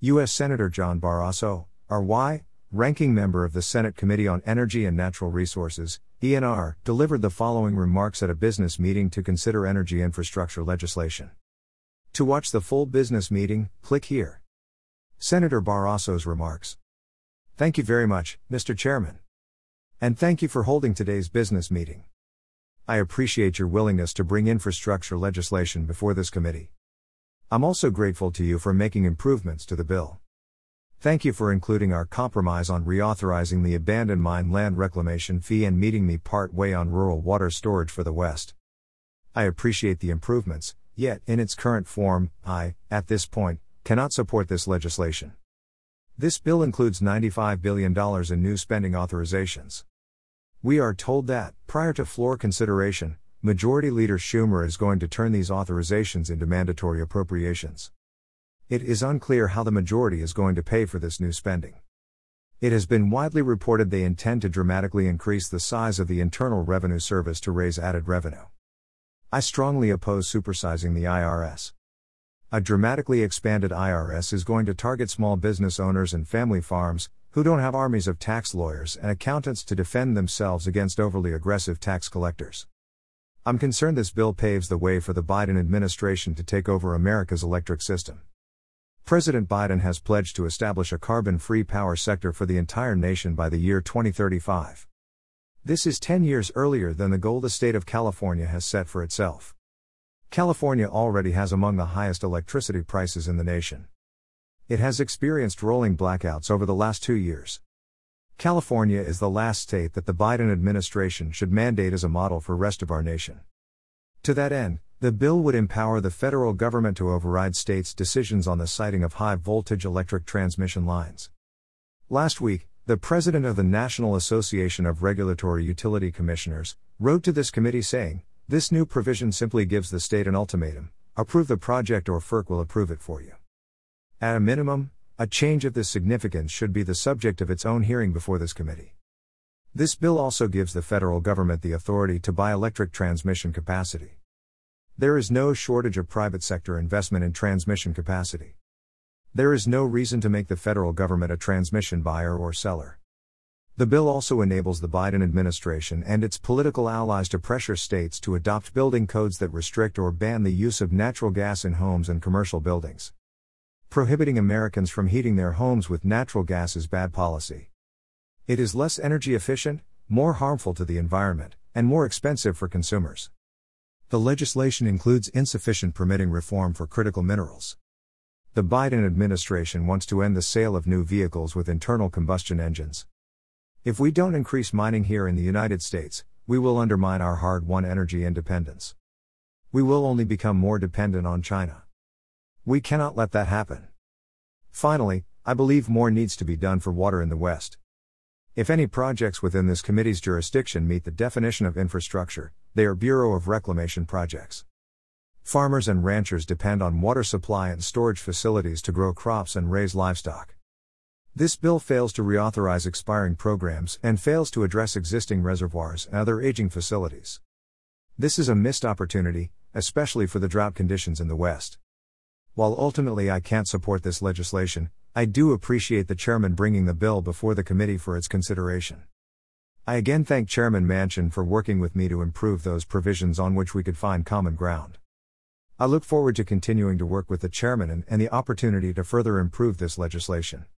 U.S. Senator John Barrasso, R.Y., ranking member of the Senate Committee on Energy and Natural Resources, ENR, delivered the following remarks at a business meeting to consider energy infrastructure legislation. To watch the full business meeting, click here. Senator Barrasso's remarks. Thank you very much, Mr. Chairman. And thank you for holding today's business meeting. I appreciate your willingness to bring infrastructure legislation before this committee. I'm also grateful to you for making improvements to the bill. Thank you for including our compromise on reauthorizing the abandoned mine land reclamation fee and meeting me part way on rural water storage for the West. I appreciate the improvements, yet, in its current form, I, at this point, cannot support this legislation. This bill includes $95 billion in new spending authorizations. We are told that, prior to floor consideration, Majority Leader Schumer is going to turn these authorizations into mandatory appropriations. It is unclear how the majority is going to pay for this new spending. It has been widely reported they intend to dramatically increase the size of the Internal Revenue Service to raise added revenue. I strongly oppose supersizing the IRS. A dramatically expanded IRS is going to target small business owners and family farms, who don't have armies of tax lawyers and accountants to defend themselves against overly aggressive tax collectors. I'm concerned this bill paves the way for the Biden administration to take over America's electric system. President Biden has pledged to establish a carbon free power sector for the entire nation by the year 2035. This is 10 years earlier than the goal the state of California has set for itself. California already has among the highest electricity prices in the nation. It has experienced rolling blackouts over the last two years. California is the last state that the Biden administration should mandate as a model for rest of our nation. To that end, the bill would empower the federal government to override states' decisions on the siting of high voltage electric transmission lines. Last week, the president of the National Association of Regulatory Utility Commissioners wrote to this committee saying, This new provision simply gives the state an ultimatum approve the project or FERC will approve it for you. At a minimum, a change of this significance should be the subject of its own hearing before this committee. This bill also gives the federal government the authority to buy electric transmission capacity. There is no shortage of private sector investment in transmission capacity. There is no reason to make the federal government a transmission buyer or seller. The bill also enables the Biden administration and its political allies to pressure states to adopt building codes that restrict or ban the use of natural gas in homes and commercial buildings. Prohibiting Americans from heating their homes with natural gas is bad policy. It is less energy efficient, more harmful to the environment, and more expensive for consumers. The legislation includes insufficient permitting reform for critical minerals. The Biden administration wants to end the sale of new vehicles with internal combustion engines. If we don't increase mining here in the United States, we will undermine our hard won energy independence. We will only become more dependent on China. We cannot let that happen. Finally, I believe more needs to be done for water in the West. If any projects within this committee's jurisdiction meet the definition of infrastructure, they are Bureau of Reclamation projects. Farmers and ranchers depend on water supply and storage facilities to grow crops and raise livestock. This bill fails to reauthorize expiring programs and fails to address existing reservoirs and other aging facilities. This is a missed opportunity, especially for the drought conditions in the West. While ultimately I can't support this legislation, I do appreciate the chairman bringing the bill before the committee for its consideration. I again thank Chairman Manchin for working with me to improve those provisions on which we could find common ground. I look forward to continuing to work with the chairman and, and the opportunity to further improve this legislation.